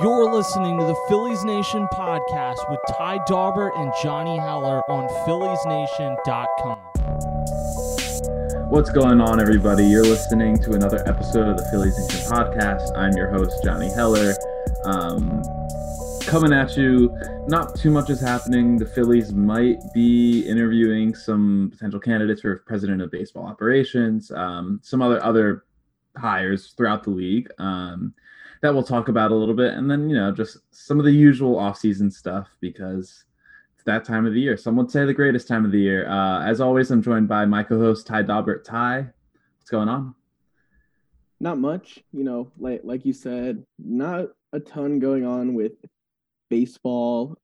You're listening to the Phillies Nation podcast with Ty Daubert and Johnny Heller on PhilliesNation.com. What's going on, everybody? You're listening to another episode of the Phillies Nation podcast. I'm your host, Johnny Heller. Um, coming at you, not too much is happening. The Phillies might be interviewing some potential candidates for president of baseball operations, um, some other other hires throughout the league. Um, that we'll talk about a little bit, and then you know just some of the usual off-season stuff because it's that time of the year. Some would say the greatest time of the year. Uh, as always, I'm joined by my co-host Ty Daubert. Ty, what's going on? Not much, you know, like like you said, not a ton going on with baseball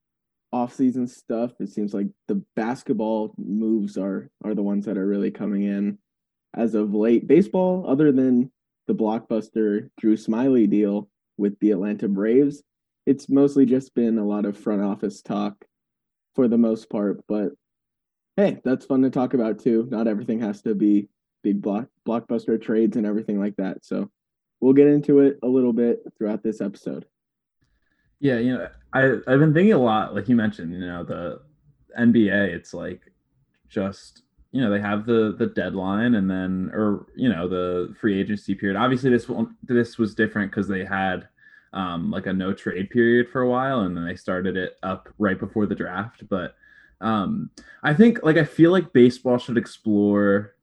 off-season stuff. It seems like the basketball moves are are the ones that are really coming in as of late. Baseball, other than the blockbuster Drew Smyly deal with the Atlanta Braves. It's mostly just been a lot of front office talk for the most part, but hey, that's fun to talk about too. Not everything has to be big block blockbuster trades and everything like that. So we'll get into it a little bit throughout this episode. Yeah, you know, I I've been thinking a lot, like you mentioned, you know, the NBA, it's like just you know they have the the deadline and then or you know the free agency period. Obviously this one this was different because they had um like a no trade period for a while and then they started it up right before the draft but um i think like i feel like baseball should explore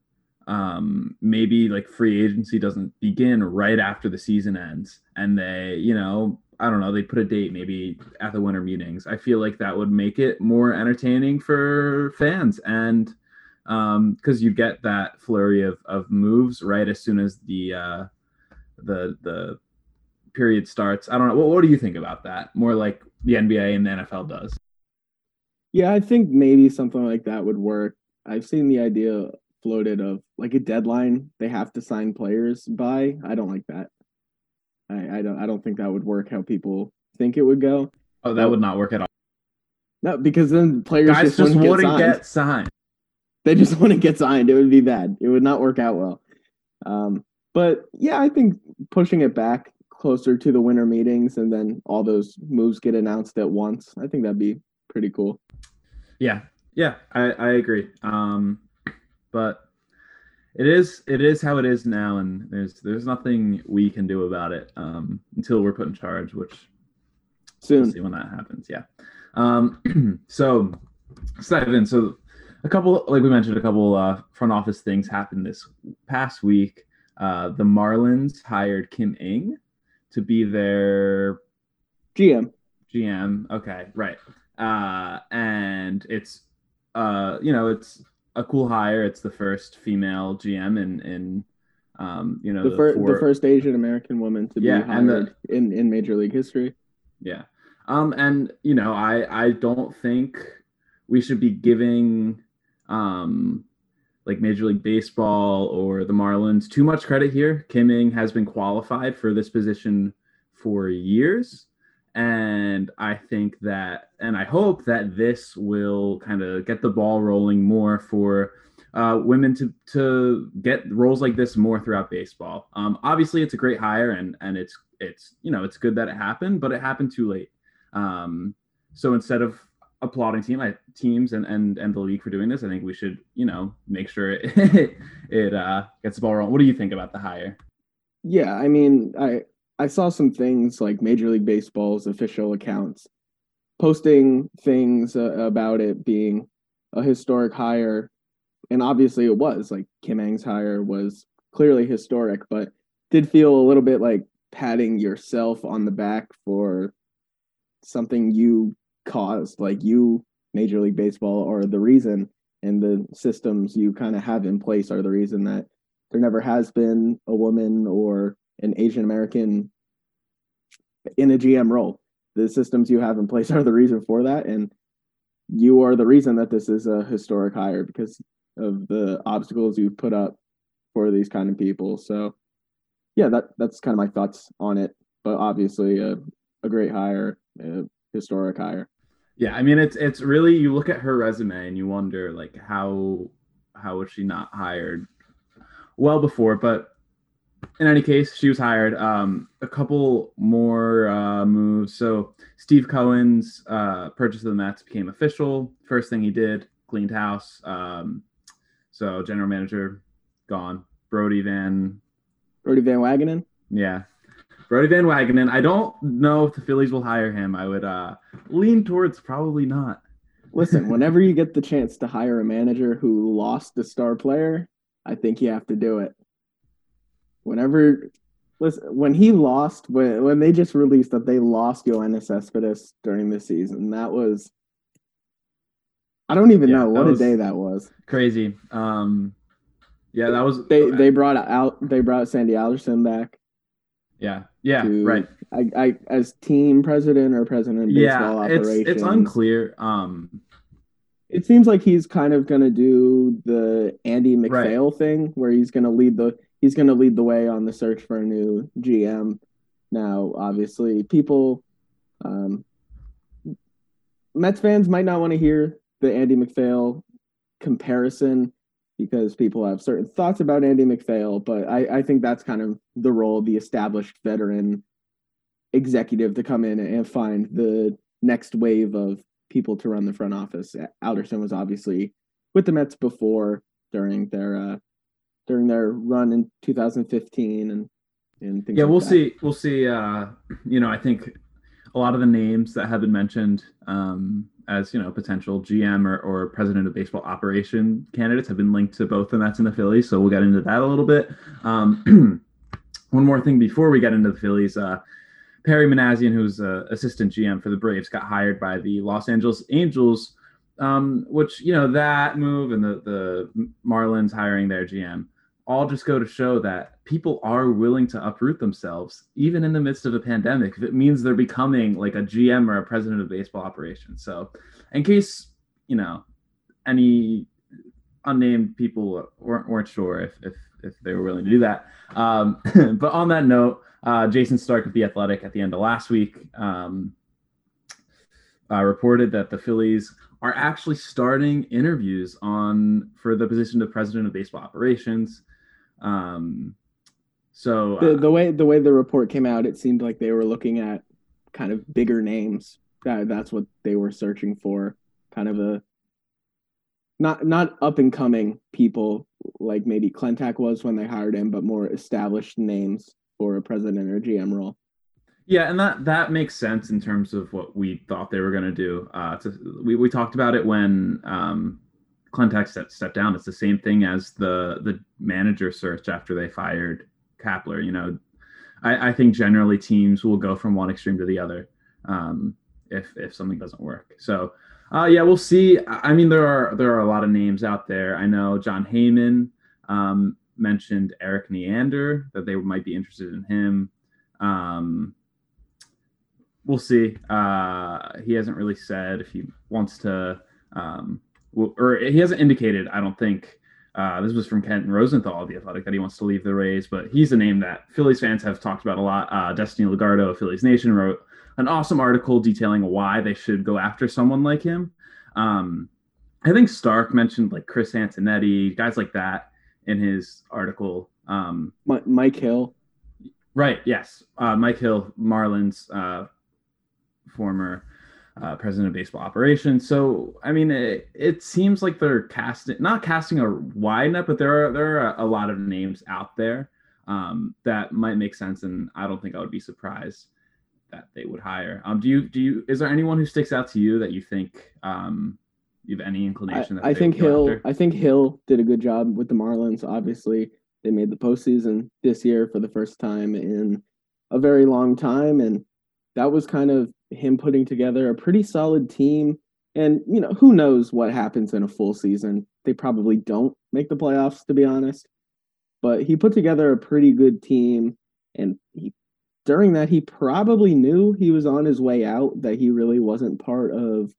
um maybe like free agency doesn't begin right after the season ends and they you know i don't know they put a date maybe at the winter meetings. I feel like that would make it more entertaining for fans and because um, you get that flurry of, of moves right as soon as the uh, the the period starts. I don't know. What, what do you think about that? More like the NBA and the NFL does. Yeah, I think maybe something like that would work. I've seen the idea floated of like a deadline they have to sign players by. I don't like that. I, I don't I don't think that would work how people think it would go. Oh, that would not work at all. No, because then players Guys just, wouldn't, wouldn't get, signed. get signed. They just wouldn't get signed. It would be bad. It would not work out well. Um, but yeah, I think pushing it back closer to the winter meetings and then all those moves get announced at once. I think that'd be pretty cool. Yeah, yeah, I, I agree. Um, but it is it is how it is now, and there's there's nothing we can do about it um, until we're put in charge, which soon we'll see when that happens. Yeah. Um, so, Steven, so a couple, like we mentioned, a couple uh, front office things happened this past week. Uh, the Marlins hired Kim Ng to be their GM. GM. Okay, right. Uh, and it's, uh, you know, it's a cool hire. It's the first female GM in in um, you know the, the, fir- four- the first Asian American woman to Yeah, be hired in in Major League history. Yeah. Um, and you know, I I don't think we should be giving um like Major League Baseball or the Marlins too much credit here. Kim Ng has been qualified for this position for years. And I think that, and I hope that this will kind of get the ball rolling more for uh, women to to get roles like this more throughout baseball. Um, obviously, it's a great hire, and and it's it's you know it's good that it happened, but it happened too late. Um, so instead of applauding team teams and, and and the league for doing this, I think we should you know make sure it it uh, gets the ball rolling. What do you think about the hire? Yeah, I mean, I I saw some things like Major League Baseball's official accounts posting things uh, about it being a historic hire, and obviously it was. Like Kim Ng's hire was clearly historic, but did feel a little bit like patting yourself on the back for something you caused. Like you, Major League Baseball, are the reason, and the systems you kind of have in place are the reason that there never has been a woman or an Asian American in a GM role. The systems you have in place are the reason for that, and you are the reason that this is a historic hire because of the obstacles you've put up for these kind of people. So, yeah, that that's kind of my thoughts on it. But obviously, a a great hire, a historic hire. Yeah, I mean it's it's really you look at her resume and you wonder like how how was she not hired well before, but in any case, she was hired. Um, a couple more uh, moves. So Steve Cohen's uh, purchase of the Mets became official. First thing he did, cleaned house. Um, so general manager gone. Brodie Van. Brodie Van Wagenen. Yeah, Brodie Van Wagenen. I don't know if the Phillies will hire him. I would uh, lean towards probably not. Listen, whenever you get the chance to hire a manager who lost a star player, I think you have to do it. Whenever, listen, when he lost, when when they just released that they lost Yoenis Cespedes during the season, that was. I don't even Yeah, know what a day that was. Crazy. Um, yeah, that was They they brought out they brought Sandy Alderson back Yeah, yeah, to right. I, I as team president or president of baseball Yeah, it's operations. it's unclear. Um, It seems like he's kind of gonna do the Andy MacPhail thing, where he's gonna lead the he's gonna lead the way on the search for a new GM. Now, obviously, people, um, Mets fans might not want to hear the Andy MacPhail comparison because people have certain thoughts about Andy MacPhail, but I, I think that's kind of the role of the established veteran executive to come in and find the next wave of people to run the front office. Alderson was obviously with the Mets before during their uh, during their run in 2015 and and things. yeah, like we'll that. see. We'll see. Uh, you know, I think a lot of the names that have been mentioned um, as you know potential GM or, or president of baseball operation candidates have been linked to both the Mets and the Phillies. So we'll get into that a little bit. Um, one more thing before we get into the Phillies. Uh, Perry Minasian, who's uh, assistant GM for the Braves, got hired by the Los Angeles Angels, um, which you know that move and the the Marlins hiring their GM all just go to show that people are willing to uproot themselves even in the midst of a pandemic if it means they're becoming like a GM or a president of baseball operations. So, in case you know any unnamed people weren't, weren't sure if, if if they were willing to do that. Um, but on that note, uh, Jayson Stark of the Athletic at the end of last week um, uh, reported that the Phillies are actually starting interviews on for the position of president of baseball operations. Um, so the uh, the way the way the report came out, it seemed like they were looking at kind of bigger names. That that's what they were searching for, kind of a not not up and coming people like maybe Klentak was when they hired him, but more established names for a president or GM role. Yeah, and that that makes sense in terms of what we thought they were going to do. Uh, to, we we talked about it when um, Klentak stepped, stepped down. It's the same thing as the the manager search after they fired Kapler. You know, I, I think generally teams will go from one extreme to the other um, if if something doesn't work. So. Uh, yeah, we'll see. I mean, there are there are a lot of names out there. I know Jon Heyman um, mentioned Erik Neander that they might be interested in him. Um, we'll see. Uh, he hasn't really said if he wants to, um, or he hasn't indicated. I don't think. Uh, this was from Ken Rosenthal of the Athletic that he wants to leave the Rays, but he's a name that Phillies fans have talked about a lot. Uh, Destiny Lugardo of Phillies Nation wrote an awesome article detailing why they should go after someone like him. Um, I think Stark mentioned like Chris Antonetti, guys like that in his article. Um, Mike Hill, Right. Yes. Uh, Mike Hill, Marlins, uh, former uh, president of baseball operations. So, I mean, it, it seems like they're casting, not casting a wide net, but there are there are a lot of names out there um, that might make sense, and I don't think I would be surprised that they would hire. Um, do you do you? Is there anyone who sticks out to you that you think um, you have any I, inclination? that I think Hill. after? I think Hill did a good job with the Marlins. Obviously, they made the postseason this year for the first time in a very long time, and that was kind of him putting together a pretty solid team. And you know, who knows what happens in a full season? They probably don't make the playoffs, to be honest. But he put together a pretty good team, and he during that he probably knew he was on his way out. That he really wasn't part of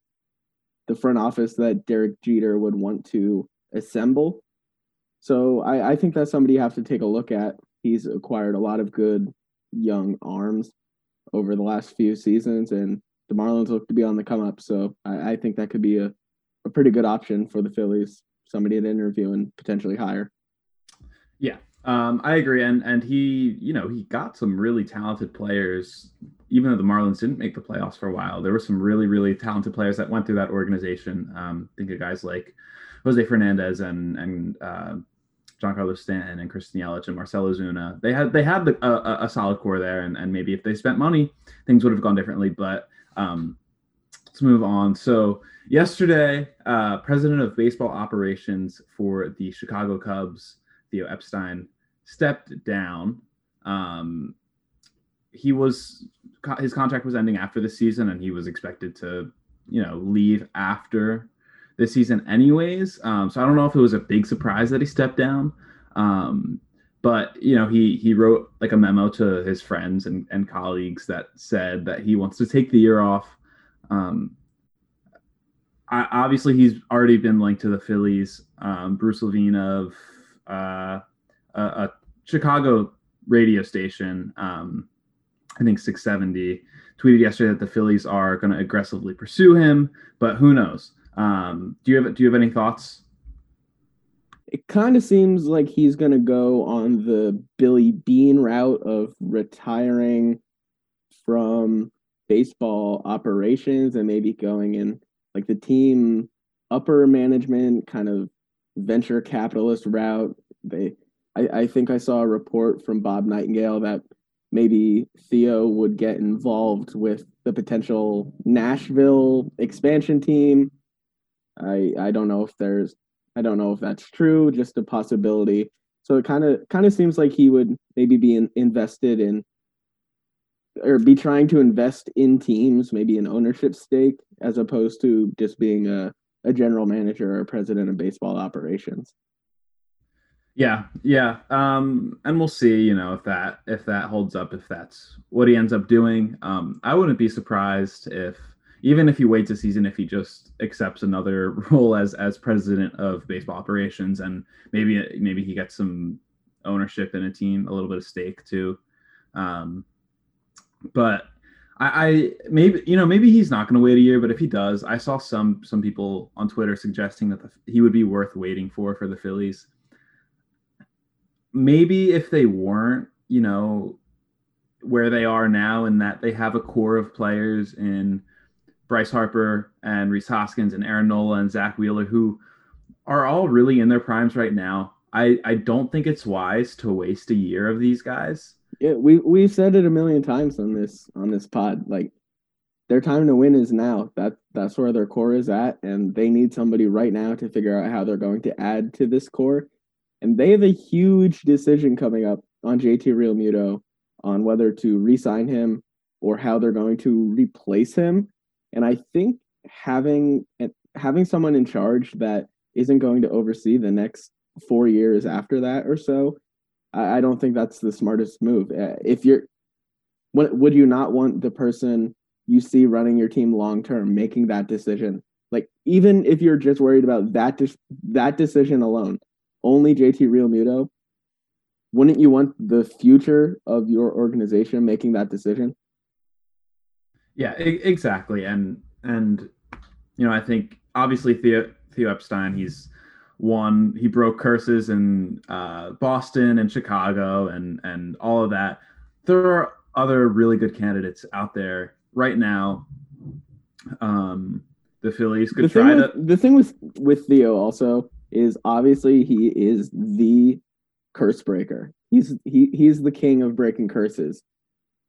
the front office that Derek Jeter would want to assemble. So I, I think that's somebody you have to take a look at. He's acquired a lot of good young arms over the last few seasons, and the Marlins look to be on the come up. So I, I think that could be a, a pretty good option for the Phillies, somebody to interview and potentially hire. Yeah, um, I agree, and and he, you know, he got some really talented players. Even though the Marlins didn't make the playoffs for a while, there were some really, really talented players that went through that organization. Um, think of guys like Jose Fernandez and and uh, Giancarlo Stanton and Christian Yelich and Marcell Ozuna. They had they had the, a, a, solid core there, and, and maybe if they spent money, things would have gone differently. But um, let's move on. So yesterday, uh, president of baseball operations for the Chicago Cubs, Theo Epstein, stepped down. Um, he was his contract was ending after the season, and he was expected to, you know, leave after this season, anyways. Um, so I don't know if it was a big surprise that he stepped down. Um, but you know, he he wrote like a memo to his friends and, and colleagues that said that he wants to take the year off. Um, I, obviously, he's already been linked to the Phillies. Um, Bruce Levine of uh, a, a, Chicago radio station, um, I think 670, tweeted yesterday that the Phillies are going to aggressively pursue him, but who knows? Um, do you have do you have any thoughts? It kind of seems like he's going to go on the Billy Beane route of retiring from baseball operations and maybe going in like the team upper management kind of venture capitalist route. They, I, I think I saw a report from Bob Nightingale that maybe Theo would get involved with the potential Nashville expansion team I I don't know if there's I don't know if that's true, just a possibility. So it kind of kind of seems like he would maybe be in, invested in or be trying to invest in teams, maybe an ownership stake, as opposed to just being a, a general manager or president of baseball operations. Yeah, yeah, um, and we'll see. You know if that if that holds up, if that's what he ends up doing. Um, I wouldn't be surprised if even if he waits a season, if he just accepts another role as as president of baseball operations, and maybe maybe he gets some ownership in a team, a little bit of stake too. Um, but I, I maybe you know maybe he's not going to wait a year, but if he does, I saw some some people on Twitter suggesting that the, he would be worth waiting for for the Phillies. Maybe if they weren't, you know, where they are now, and that they have a core of players in Bryce Harper and Rhys Hoskins and Aaron Nola and Zack Wheeler, who are all really in their primes right now. I, I don't think it's wise to waste a year of these guys. Yeah, we we've said it a million times on this on this pod. Like their time to win is now. That that's where their core is at, and they need somebody right now to figure out how they're going to add to this core. And they have a huge decision coming up on JT Realmuto on whether to re-sign him or how they're going to replace him. And I think having having someone in charge that isn't going to oversee the next four years after that or so, I, I don't think that's the smartest move. Uh, if you're, what would you not want the person you see running your team long term making that decision? Like even if you're just worried about that that decision alone, only JT Realmuto, wouldn't you want the future of your organization making that decision? Yeah, exactly. And and you know, I think obviously Theo Theo Epstein, he's won he broke curses in uh, Boston and Chicago and and all of that. There are other really good candidates out there right now. Um, the Phillies could the try to. The thing with with Theo also is obviously he is the curse breaker. He's he he's the king of breaking curses,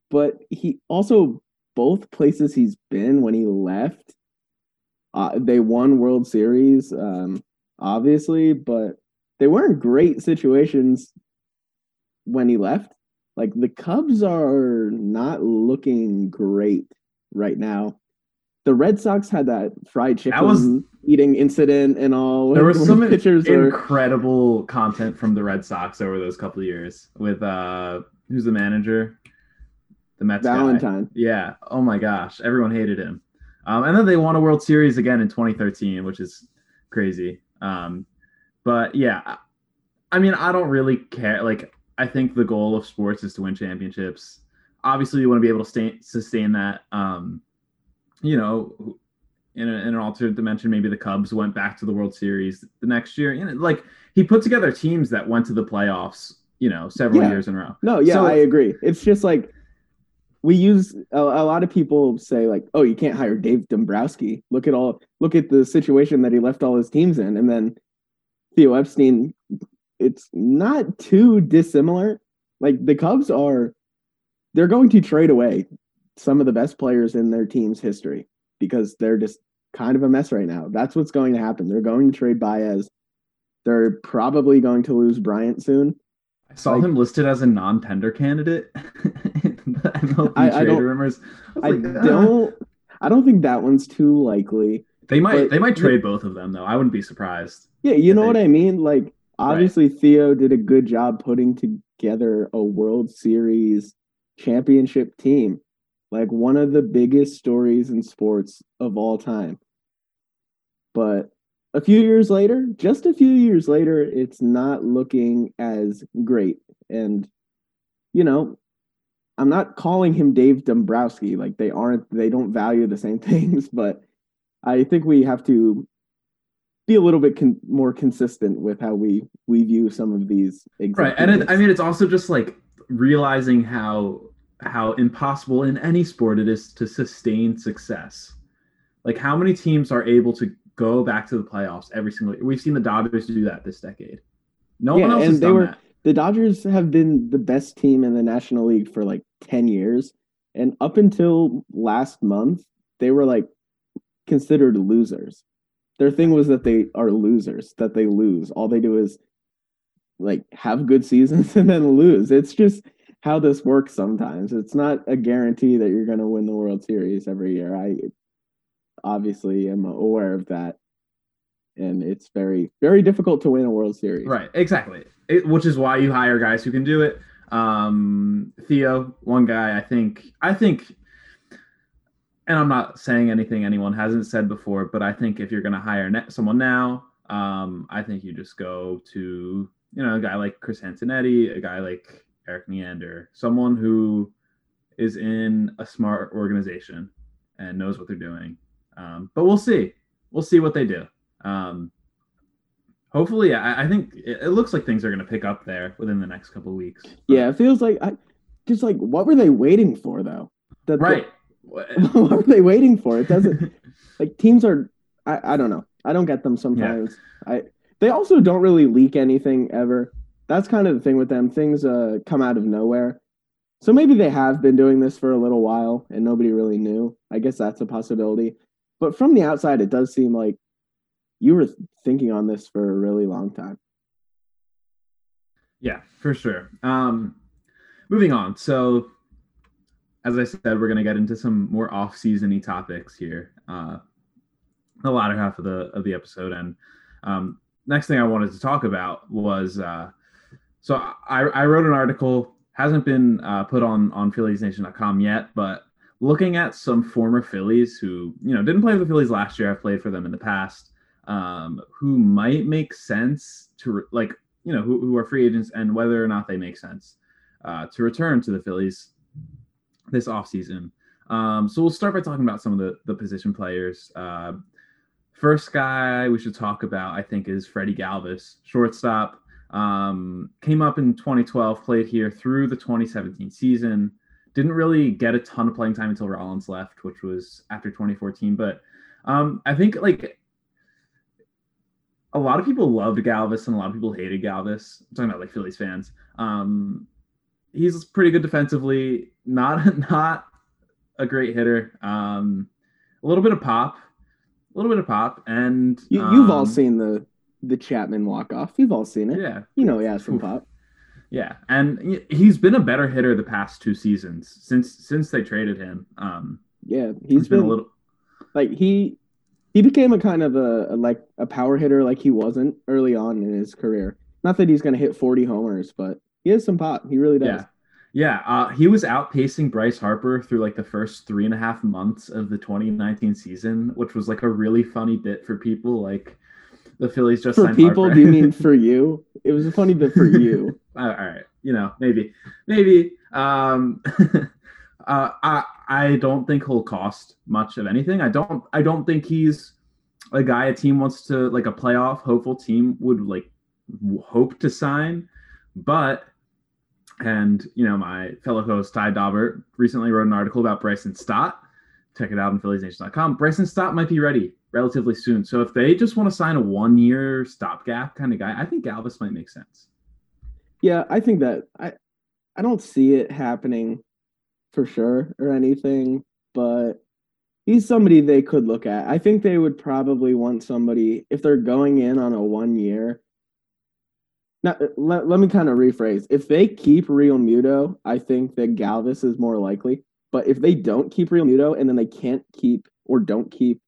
but he also both places he's been when he left, uh, they won World Series, um, obviously, but they weren't great situations when he left. Like the Cubs are not looking great right now. The Red Sox had that fried chicken that was, eating incident and all. There was some pictures incredible content from the Red Sox over those couple years with uh who's the manager? The Mets Valentine. Guy. Yeah. Oh my gosh, everyone hated him. Um, and then they won a World Series again in 2013, which is crazy. Um, but yeah, I mean, I don't really care. Like, I think the goal of sports is to win championships. Obviously, you want to be able to stay, sustain that. Um, you know, in, a, in, an alternate dimension, maybe the Cubs went back to the World Series the next year. You know, like he put together teams that went to the playoffs you know, several Yeah. years in a row. No, yeah, So- I agree. It's just like we use a, a lot of people say like, "Oh, you can't hire Dave Dombrowski. Look at all look at the situation that he left all his teams in." And then Theo Epstein, it's not too dissimilar. Like the Cubs are they're going to trade away some of the best players in their team's history because they're just kind of a mess right now. That's what's going to happen. They're going to trade Baez. They're probably going to lose Bryant soon. I saw Like- him listed as a non-tender candidate. in the MLB I- I don't- rumors. I like, "Ah." don't. I don't think that one's too likely. They might but- they might trade both of them though. I wouldn't be surprised. Yeah, you I know what I mean. Like, obviously, Theo did a good job putting together a World Series championship team, like one of the biggest stories in sports of all time. But a few years later, just a few years later, it's not looking as great. And you know, I'm not calling him Dave Dombrowski. Like they aren't. They don't value the same things. But I think we have to be a little bit con- more consistent with how we we view some of these examples. Right. And it. I mean it's also just like realizing how how impossible in any sport it is to sustain success. Like how many teams are able to go back to the playoffs every single year? We've seen the Dodgers do that this decade. No Yeah, one else and has they done were- that. The Dodgers have been the best team in the National League for like 10 years. And up until last month, they were like considered losers. Their thing was that they are losers, that they lose. All they do is like have good seasons and then lose. It's just how this works sometimes. It's not a guarantee that you're going to win the World Series every year. I obviously am aware of that. And it's very, very difficult to win a World Series. Right, exactly. It, which is why you hire guys who can do it. Um, Theo, one guy, I think, I think, and I'm not saying anything anyone hasn't said before, but I think if you're going to hire ne- someone now, um, I think you just go to you know a guy like Chris Antonetti, a guy like Erik Neander, someone who is in a smart organization and knows what they're doing. Um, but we'll see. We'll see what they do. Um, hopefully, I, I think it, it looks like things are going to pick up there within the next couple of weeks. Yeah, it feels like I just like what were they waiting for though? That Right. what were they waiting for? It doesn't like teams are I, I don't know. I don't get them sometimes. I they also don't really leak anything ever. That's kind of the thing with them. Things uh come out of nowhere. So maybe they have been doing this for a little while and nobody really knew. I guess that's a possibility. But from the outside it does seem like you were thinking on this for a really long time. Yeah, for sure. Um, moving on. So, as I said, we're going to get into some more off-seasony topics here. Uh, the latter half of the of the episode, and um, next thing I wanted to talk about was uh, so I, I wrote an article hasn't been uh, put on on PhilliesNation.com yet, but looking at some former Phillies who you know didn't play for the Phillies last year, I've played for them in the past, um, who might make sense to like you know who, who are free agents and whether or not they make sense uh, to return to the Phillies this offseason. Um, so we'll start by talking about some of the the position players. Uh, first guy we should talk about, I think, is Freddie Galvis, shortstop. Um, came up in 2012, played here through the 2017 season. Didn't really get a ton of playing time until Rollins left, which was after 2014. But um, I think like a lot of people loved Galvis and a lot of people hated Galvis. I'm talking about like Phillies fans. Um, he's pretty good defensively, not not a great hitter. Um, a little bit of pop, a little bit of pop, and You, you've all um, seen the the Chapman walk off. You've all seen it. yeah, You know he has some pop. yeah, and he- he's been a better hitter the past two seasons since since they traded him. Um, Yeah, he's he's been, been, a little like he he became a kind of a, a like a power hitter like he wasn't early on in his career. Not that he's going to hit 40 homers, but he has some pop. He really does. Yeah. Yeah, uh, he was outpacing Bryce Harper through like the first three and a half months of the 2019 season, which was like a really funny bit for people. Like the Phillies just For people, Harper. do you mean for you? It was a funny bit for you. all right, you know, maybe, maybe. Um, uh, I I don't think he'll cost much of anything. I don't I don't think he's a guy a team wants to like a playoff hopeful team would like hope to sign, but And you know, my fellow host Ty Daubert recently wrote an article about Bryson Stott. Check it out on PhilliesNation.com. Bryson Stott might be ready relatively soon. So if they just want to sign a one-year stopgap kind of guy, I think Galvis might make sense. Yeah, I think that I I don't see it happening for sure or anything, but he's somebody they could look at. I think they would probably want somebody if they're going in on a one year. Now, let, let me kind of rephrase. If they keep Realmuto, I think that Galvis is more likely. But if they don't keep Realmuto and then they can't keep or don't keep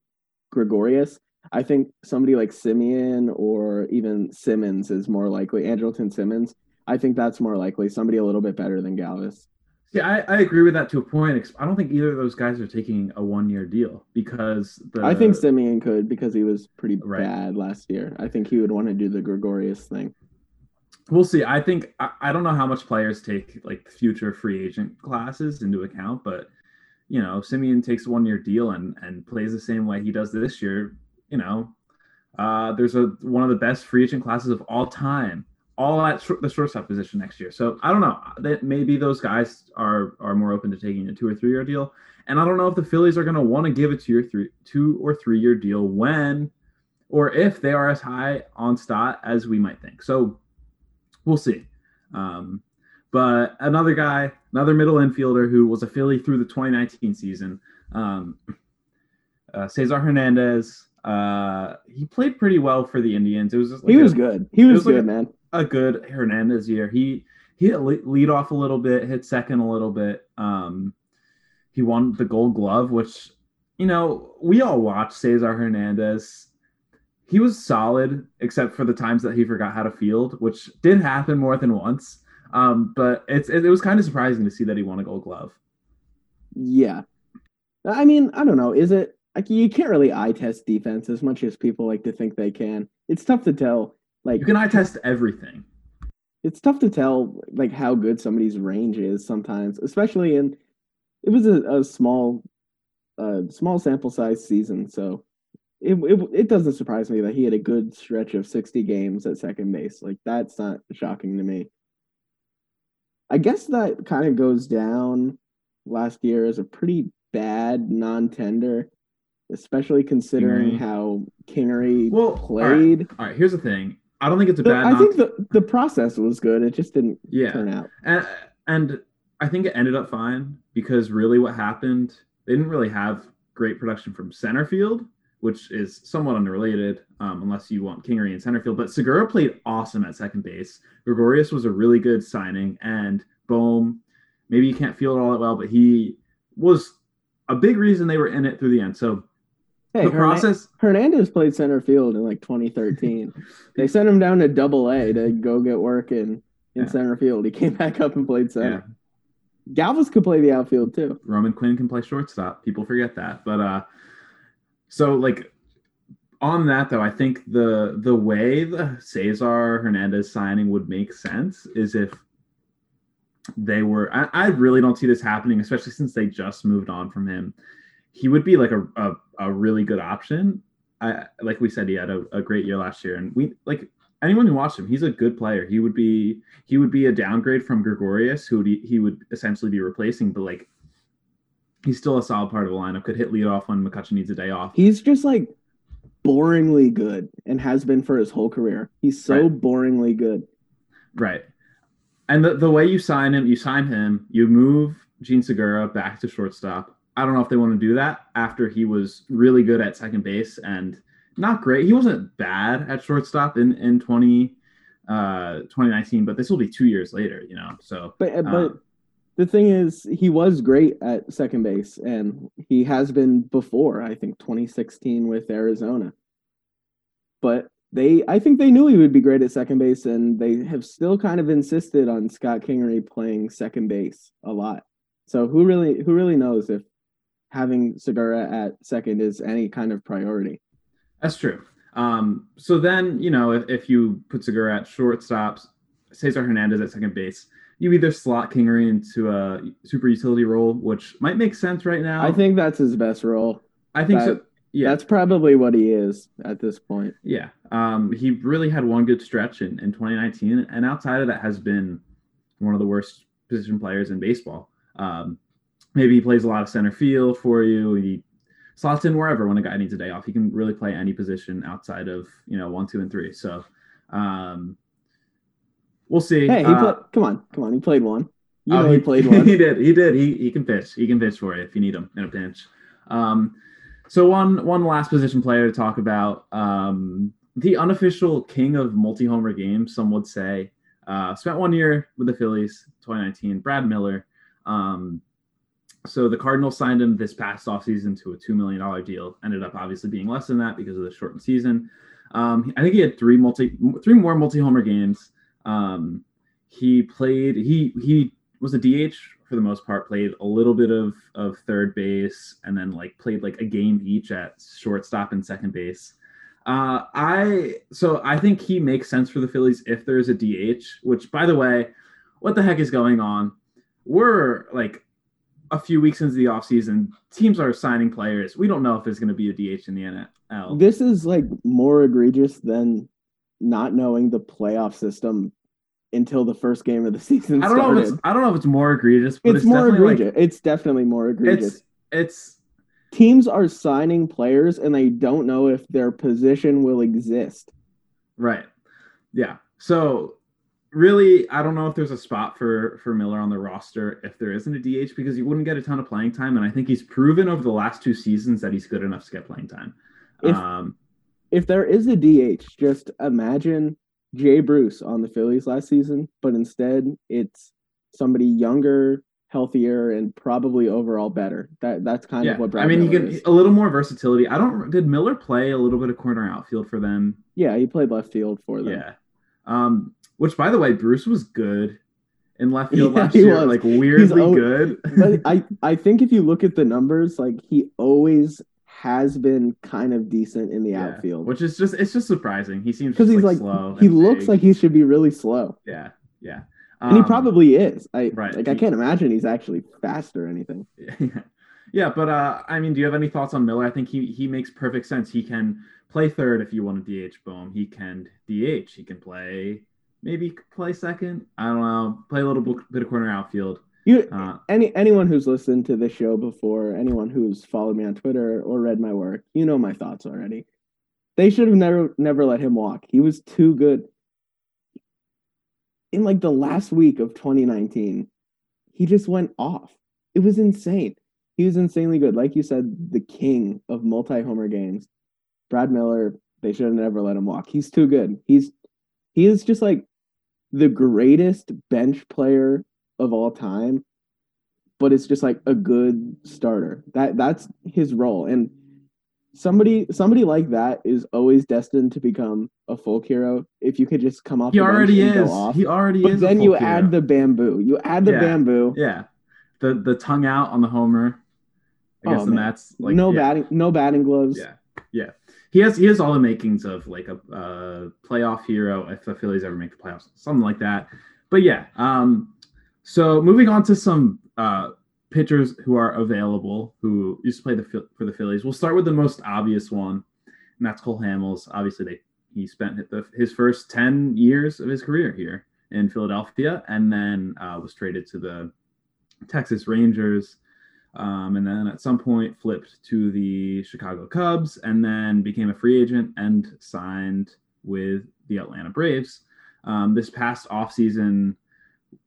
Gregorius, I think somebody like Semien or even Simmons is more likely. Andrelton Simmons. I think that's more likely. Somebody a little bit better than Galvis. Yeah, I, I agree with that to a point. I don't think either of those guys are taking a one year deal because the, I think Semien could because he was pretty right. bad last year. I think he would want to do the Gregorius thing. We'll see. I think I, I don't know how much players take like future free agent classes into account, but you know, Semien takes a one year deal and and plays the same way he does this year. You know, uh, there's a one of the best free agent classes of all time all at the shortstop position next year. So I don't know that maybe those guys are are more open to taking a two or three year deal. And I don't know if the Phillies are going to want to give a two or three two or three year deal when or if they are as high on Stott as we might think. So we'll see. Um, but another guy, another middle infielder who was a Philly through the 2019 season, um, uh, Cesar Hernandez. Uh, he played pretty well for the Indians. It was like he was a, good. He was, was good, like man a good Hernandez year. He he hit lead off a little bit, hit second a little bit. Um, he won the Gold Glove, which you know we all watched Cesar Hernandez. He was solid, except for the times that he forgot how to field, which did happen more than once. Um, but it's it, it was kind of surprising to see that he won a Gold Glove. Yeah, I mean, I don't know. Is it like you can't really eye test defense as much as people like to think they can? It's tough to tell like you can eye test everything. It's tough to tell like how good somebody's range is sometimes, especially in it was a, a small uh small sample size season, so it, it it doesn't surprise me that he had a good stretch of 60 games at second base. Like that's not shocking to me. I guess that kind of goes down last year as a pretty bad non-tender, especially considering Kingery. how Kingery well, played. All right. all right, here's the thing. I don't think it's a bad. I think the the process was good. It just didn't yeah. turn out. And, and I think it ended up fine because really what happened, they didn't really have great production from center field, which is somewhat unrelated, um, unless you want Kingery in center field. But Segura played awesome at second base. Gregorius was a really good signing, and Bohm, maybe you can't feel it all that well, but he was a big reason they were in it through the end. So Hey, the process. Hernandez played center field in like 2013. they sent him down to Double A to go get work in in yeah. center field. He came back up and played center. Yeah. Galvis could play the outfield too. Roman Quinn can play shortstop. People forget that, but uh, so like on that though, I think the the way the Cesar Hernandez signing would make sense is if they were. I, I really don't see this happening, especially since they just moved on from him he would be like a, a, a really good option. I like we said, he had a, a great year last year, and we like anyone who watched him, he's a good player. He would be he would be a downgrade from Gregorius, who would he, he would essentially be replacing, but like he's still a solid part of the lineup. Could hit lead off when McCutchen needs a day off. He's just like boringly good and has been for his whole career. He's so right. boringly good. Right. And the, the way you sign him, you sign him, you move Jean Segura back to shortstop. I don't know if they want to do that after he was really good at second base and not great. He wasn't bad at shortstop in in 20 uh 2019, but this will be 2 years later, you know. So But uh, but um, the thing is he was great at second base and he has been before, I think 2016 with Arizona. But they I think they knew he would be great at second base and they have still kind of insisted on Scott Kingery playing second base a lot. So who really who really knows if having Segura at second is any kind of priority. That's true. Um, so then, you know, if, if you put Segura at shortstop, Cesar Hernandez at second base, you either slot Kingery into a super utility role, which might make sense right now. I think that's his best role. I think that, so. Yeah, that's probably what he is at this point. Yeah, um, he really had one good stretch in, in 2019, and outside of that has been one of the worst position players in baseball. Um, maybe he plays a lot of center field for you. He slots in wherever when a guy needs a day off. He can really play any position outside of you know one, two, and three. So um, we'll see. Hey, he Uh, come on, come on. He played one. You oh, know he, played one. he did. He did. He he can pitch. He can pitch for you if you need him in a pinch. Um, so one one last position player to talk about. Um, the unofficial king of multi-homer games, some would say. Uh, spent one year with the Phillies, 2019. Brad Miller. Um, so the Cardinals signed him this past offseason to a $2 million deal. Ended up obviously being less than that because of the shortened season. Um, I think he had three multi, three more multi-homer games. Um, he played. He he was a DH for the most part. Played a little bit of of third base, and then like played like a game each at shortstop and second base. Uh, I so I think he makes sense for the Phillies if there's a DH. Which, by the way, what the heck is going on? We're like a few weeks into the offseason. Teams are signing players. We don't know if there's going to be a DH in the NL. This is like more egregious than not knowing the playoff system until the first game of the season I don't know if it's I don't know if it's more egregious, but it's, it's, more definitely egregious. it's definitely more egregious. it's it's Teams are signing players and they don't know if their position will exist. Right. Yeah. So really, I don't know if there's a spot for for Miller on the roster if there isn't a DH because he wouldn't get a ton of playing time, and I think he's proven over the last two seasons that he's good enough to get playing time. If- um, If there is a DH, just imagine Jay Bruce on the Phillies last season, but instead it's somebody younger, healthier, and probably overall better. That that's kind yeah. of what Brad I mean, you Miller can is. a little more versatility. I don't. Did Miller play a little bit of corner outfield for them? Yeah, he played left field for them. Yeah. Um, which by the way, Bruce was good in left field Yeah, last he year, was. like weirdly good. but I, I think if you look at the numbers, like he always has been kind of decent in the Yeah, outfield. which is just it's just surprising. He seems Because he's like, slow. he looks big. like he should be really slow. yeah, yeah. And he Um, probably is. I right, like I can't imagine he's actually fast or anything. Yeah, yeah, but uh, I mean, do you have any thoughts on Miller? I think he he makes perfect sense. He can play third if you want to DH Bohm. He can DH. He can play maybe play second. I don't know. Play a little bit of corner outfield. You Uh, any anyone who's listened to this show before, anyone who's followed me on Twitter or read my work, you know my thoughts already. They should have never never let him walk. He was too good. In like the last week of 2019, he just went off. It was insane. He was insanely good. Like you said, the king of multi-homer games. Brad Miller, they should have never let him walk. He's too good. He's he is just like the greatest bench player of all time, but it's just like a good starter. That that's his role. And somebody somebody like that is always destined to become a folk hero if you could just come off he the already and is. off. He already but is. then you hero. add the bamboo. You add the Yeah. bamboo. yeah, the the tongue out on the homer. I oh, guess Oh, the man. Mets like no yeah. batting no batting gloves. Yeah, yeah. He has he has all the makings of like a uh, playoff hero if the Phillies ever make the playoffs, something like that. But yeah, um, so moving on to some uh, pitchers who are available who used to play the for the Phillies. We'll start with the most obvious one, and that's Cole Hamels. Obviously, they he spent his first ten years of his career here in Philadelphia, and then uh, was traded to the Texas Rangers um, and then at some point flipped to the Chicago Cubs, and then became a free agent and signed with the Atlanta Braves. Um, this past offseason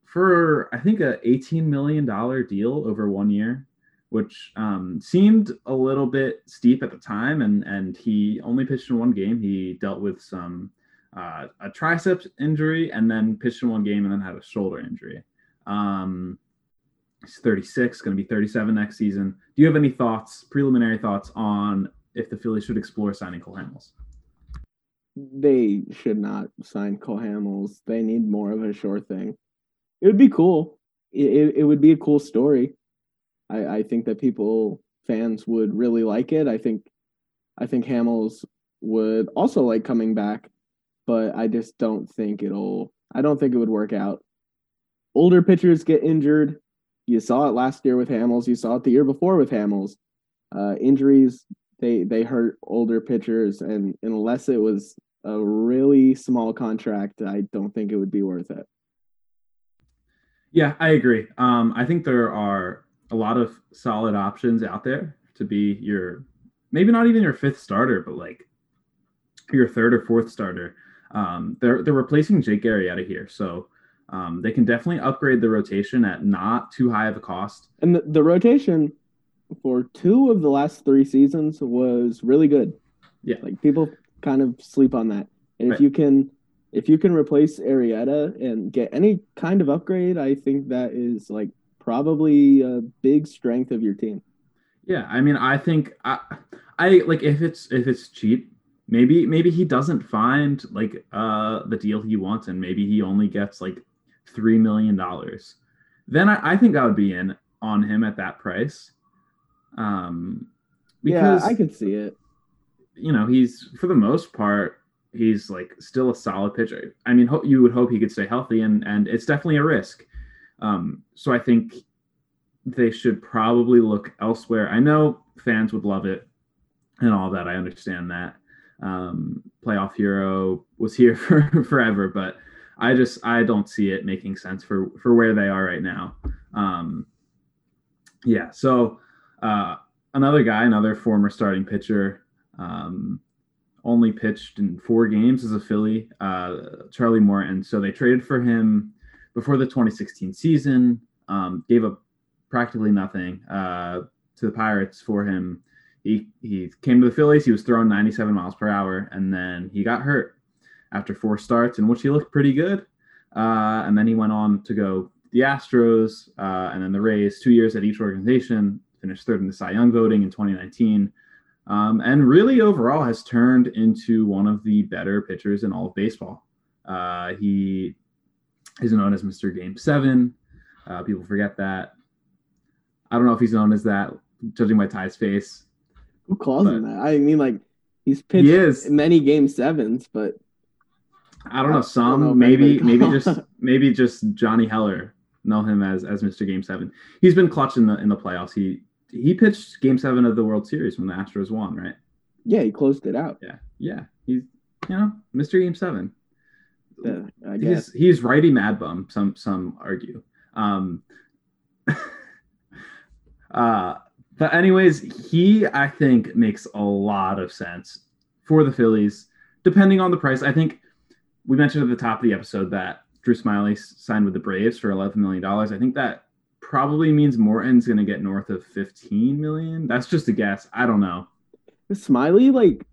for I think a $18 million deal over one year, which um, seemed a little bit steep at the time. And, and he only pitched in one game. He dealt with some uh, a triceps injury and then pitched in one game and then had a shoulder injury. Um, He's 36, going to be 37 next season. Do you have any thoughts, preliminary thoughts on if the Phillies should explore signing Cole Hamels? They should not sign Cole Hamels. They need more of a sure thing. It would be cool. It, it, would be a cool story. I, I think that people fans would really like it. I think I think Hamels would also like coming back, but I just don't think it'll I don't think it would work out. Older pitchers get injured. You saw it last year with Hamels, you saw it the year before with Hamels. Uh, injuries they they hurt older pitchers and unless it was a really small contract, I don't think it would be worth it. Yeah, I agree. Um, I think there are a lot of solid options out there to be your maybe not even your fifth starter, but like your third or fourth starter. Um, they're they're replacing Jake Arrieta here, so um, they can definitely upgrade the rotation at not too high of a cost. And the, the rotation for two of the last three seasons was really good. Yeah. Like people kind of sleep on that. And Right. if you can if you can replace Arrieta and get any kind of upgrade, I think that is like probably a big strength of your team. Yeah, I mean, I think I, I like if it's if it's cheap, maybe maybe he doesn't find like uh the deal he wants, and maybe he only gets like three million dollars. Then I, I think I would be in on him at that price. Um, because yeah, I could see it. you know he's for the most part he's like still a solid pitcher. I mean, ho- you would hope he could stay healthy, and and it's definitely a risk. Um, so I think they should probably look elsewhere. I know fans would love it and all that. I understand that. Um, playoff hero was here for forever, but I just I don't see it making sense for for where they are right now. Um, yeah, so uh, another guy, another former starting pitcher, um, only pitched in four games as a Philly, uh, Charlie Morton. So they traded for him before the 2016 season, um, gave up practically nothing uh, to the Pirates for him. He, he came to the Phillies. He was throwing 97 miles per hour, and then he got hurt after four starts, in which he looked pretty good. Uh, and then he went on to go the Astros uh, and then the Rays, two years at each organization, finished third in the Cy Young voting in 2019 um, and really overall has turned into one of the better pitchers in all of baseball. Uh, he is known as Mr. Game Seven. Uh, people forget that. I don't know if he's known as that, judging by Ty's face. Who calls him that? I mean, like he's pitched He many game sevens, but I don't know. don't Some know maybe maybe just maybe just Johnny Heller know him as as Mr. Game Seven. He's been clutch in the in the playoffs. He he pitched Game Seven of the World Series when the Astros won, right? yeah, he closed it out. Yeah, yeah. He's you know Mr. Game Seven. Yeah, I guess. he's he's righty MadBum. Some some argue. Um, uh, but anyways, he I think makes a lot of sense for the Phillies, depending on the price. I think we mentioned at the top of the episode that Drew Smyly signed with the Braves for eleven million dollars. I think that probably means Morton's going to get north of fifteen million. That's just a guess. I don't know. Smyly, like,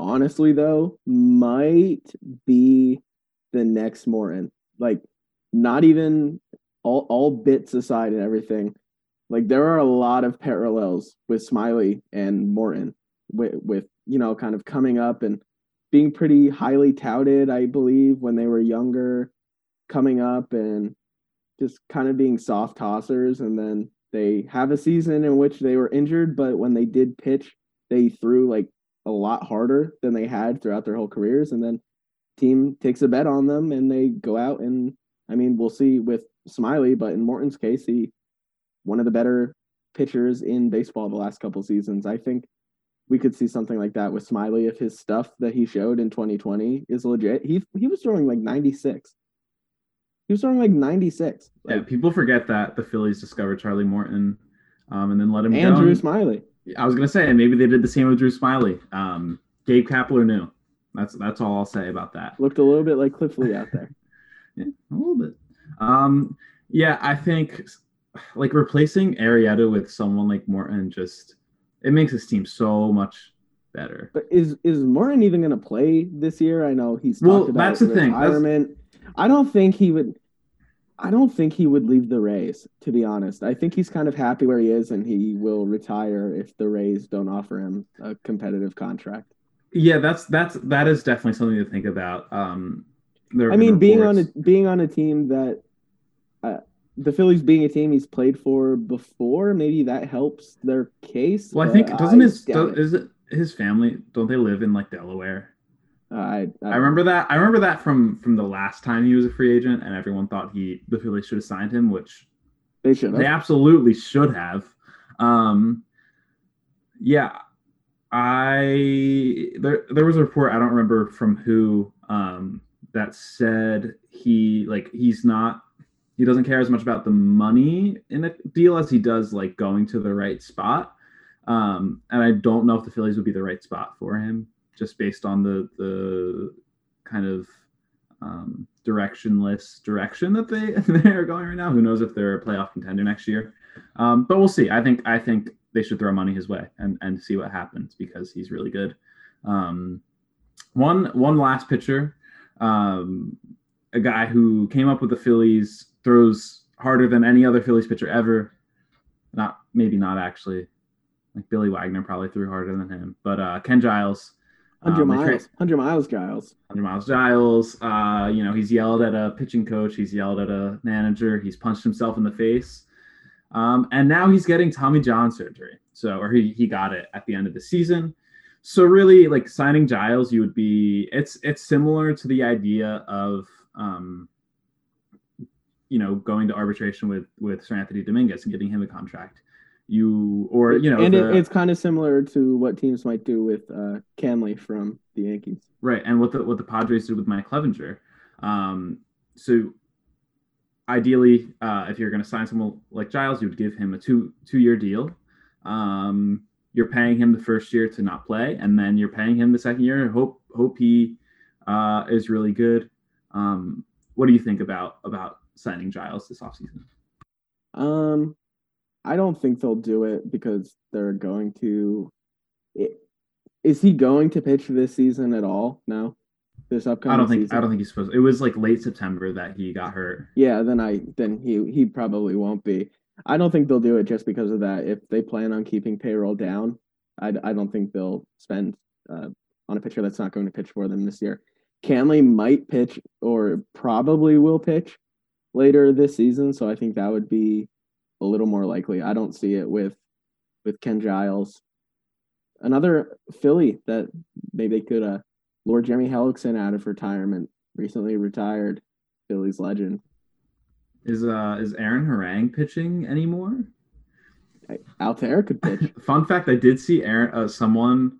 honestly though, might be the next Morton. Like, not even all all bits aside and everything. Like, there are a lot of parallels with Smyly and Morton, with with you know, kind of coming up and being pretty highly touted. I believe when they were younger, coming up and just kind of being soft tossers, and then they have a season in which they were injured, but when they did pitch they threw like a lot harder than they had throughout their whole careers and then team takes a bet on them and they go out and I mean we'll see with Smyly but in Morton's case he one of the better pitchers in baseball the last couple seasons I think we could see something like that with Smyly if his stuff that he showed in 2020 is legit he he was throwing like 96 he was throwing like 96 Yeah, people forget that the Phillies discovered Charlie Morton, um, and then let him and go. Drew Smyly I was gonna say, and maybe they did the same with Drew Smyly. Um, Gabe Kapler knew. That's that's all I'll say about that. looked a little bit like Cliff Lee out there Yeah, a little bit. Um, yeah, I think like replacing Arrieta with someone like Morton just it makes his team so much better. But is is Morton even going to play this year? I know he's Well, talked about that's the thing. That's- I don't think he would. I don't think he would leave the Rays. To be honest, I think he's kind of happy where he is, and he will retire if the Rays don't offer him a competitive contract. Yeah, that's that's that is definitely something to think about. Um, there I mean, being on a being on a team that uh, the Phillies being a team he's played for before, maybe that helps their case. Well, I think doesn't his do, is it his family? Don't they live in like Delaware? I, I remember that. I remember that from from the last time he was a free agent, and everyone thought he the Phillies should have signed him, which they should they absolutely should have. Um, yeah, I there there was a report I don't remember from who um, that said he like he's not he doesn't care as much about the money in a deal as he does like going to the right spot. Um, and I don't know if the Phillies would be the right spot for him, just based on the the kind of um, directionless direction that they they are going right now. Who knows if they're a playoff contender next year? Um, but we'll see. I think I think they should throw money his way and and see what happens because he's really good. Um, one one last pitcher, um, a guy who came up with the Phillies throws harder than any other Phillies pitcher ever. Not maybe not actually. Like Billy Wagner probably threw harder than him, but uh, Ken Giles. Hundred um, miles, tra- hundred miles, Giles. 100 miles Giles. Uh, you know, he's yelled at a pitching coach, he's yelled at a manager, he's punched himself in the face. Um, and now he's getting Tommy John surgery. So, or he, he got it at the end of the season. So really like signing Giles, you would be, it's, it's similar to the idea of, um, you know, going to arbitration with, with Seranthony Dominguez and getting him a contract. You, or, you know, and the- it, it's kind of similar to what teams might do with uh, Kahnle from the Yankees. Right, and what the what the Padres did with Mike Clevinger. Um, so ideally, uh, if you're going to sign someone like Giles, you would give him a two two year deal. Um, you're paying him the first year to not play, and then you're paying him the second year. Hope hope he uh, is really good. Um, what do you think about about signing Giles this offseason? Um, I don't think they'll do it because they're going to. It, is he going to pitch this season at all? No, this upcoming. I don't think season? I don't think he's supposed. It was like late September that he got hurt. Yeah, then I then he he probably won't be. I don't think they'll do it just because of that. If they plan on keeping payroll down, I, I don't think they'll spend uh, on a pitcher that's not going to pitch for them this year. Kahnle might pitch or probably will pitch later this season, so I think that would be a little more likely. I don't see it with with Ken Giles. Another Philly that maybe they could uh Lord Jimmy Hellickson out of retirement, recently retired Phillies legend. Is uh is Aaron Harang pitching anymore? Altherr could pitch. Fun fact: I did see Aaron, uh, someone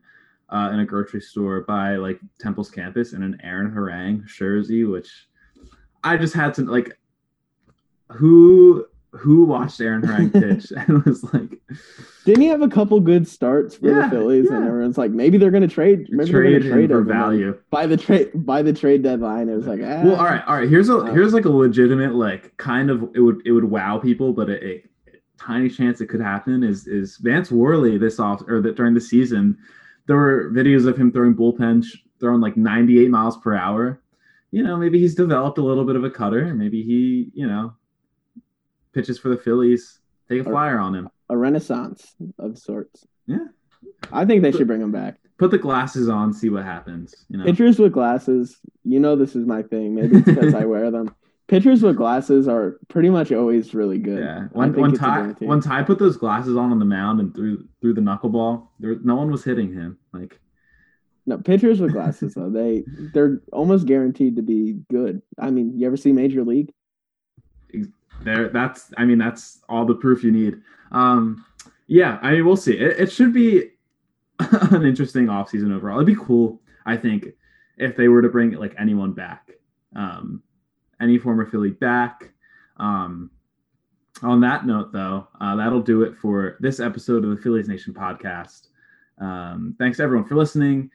uh, in a grocery store by like Temple's campus in an Aaron Harang jersey, which I just had to like. Who who watched Aaron Harang pitch and was like Didn't he have a couple good starts for Yeah, the Phillies? And everyone's like, maybe they're gonna trade. Maybe they're trade gonna trade for. And value? by the trade by the trade deadline. It was like, ah, Well, all right, all right. Here's a Uh, here's like a legitimate like kind of it would it would wow people, but a, a tiny chance it could happen is is Vance Worley this off or that during the season there were videos of him throwing bullpen throwing like 98 miles per hour. You know, maybe he's developed a little bit of a cutter. Maybe he you know pitches for the Phillies. Take a Or- flyer on him. a renaissance of sorts. Yeah. I think they should bring him back. Put the glasses on, see what happens. You know. Pitchers with glasses, you know this is my thing. Maybe it's because I wear them. Pitchers with glasses are pretty much always really good. Yeah, think when Ty when Ty put those glasses on on the mound and threw threw the knuckleball, there no one was hitting him. Like No, pitchers with glasses though, they they're almost guaranteed to be good. I mean, you ever see Major League? There, that's I mean that's all the proof you need. Um, yeah, I mean we'll see. It, it should be an interesting offseason overall. It'd be cool, I think, if they were to bring like anyone back, um, any former Philly back. Um, on that note, though, uh, that'll do it for this episode of the Phillies Nation podcast. Um, thanks everyone for listening.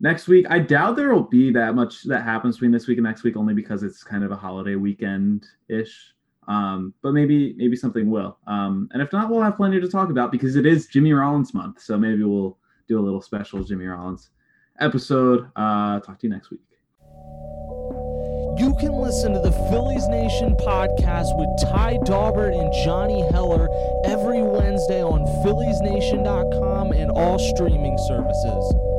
Next week, I doubt there will be that much that happens between this week and next week, only because it's kind of a holiday weekend ish. Um, but maybe maybe something will. Um, and if not, we'll have plenty to talk about because it is Jimmy Rollins month. So maybe we'll do a little special Jimmy Rollins episode. Uh, talk to you next week. You can listen to the Phillies Nation podcast with Ty Daubert and Johnny Heller every Wednesday on PhilliesNation.com and all streaming services.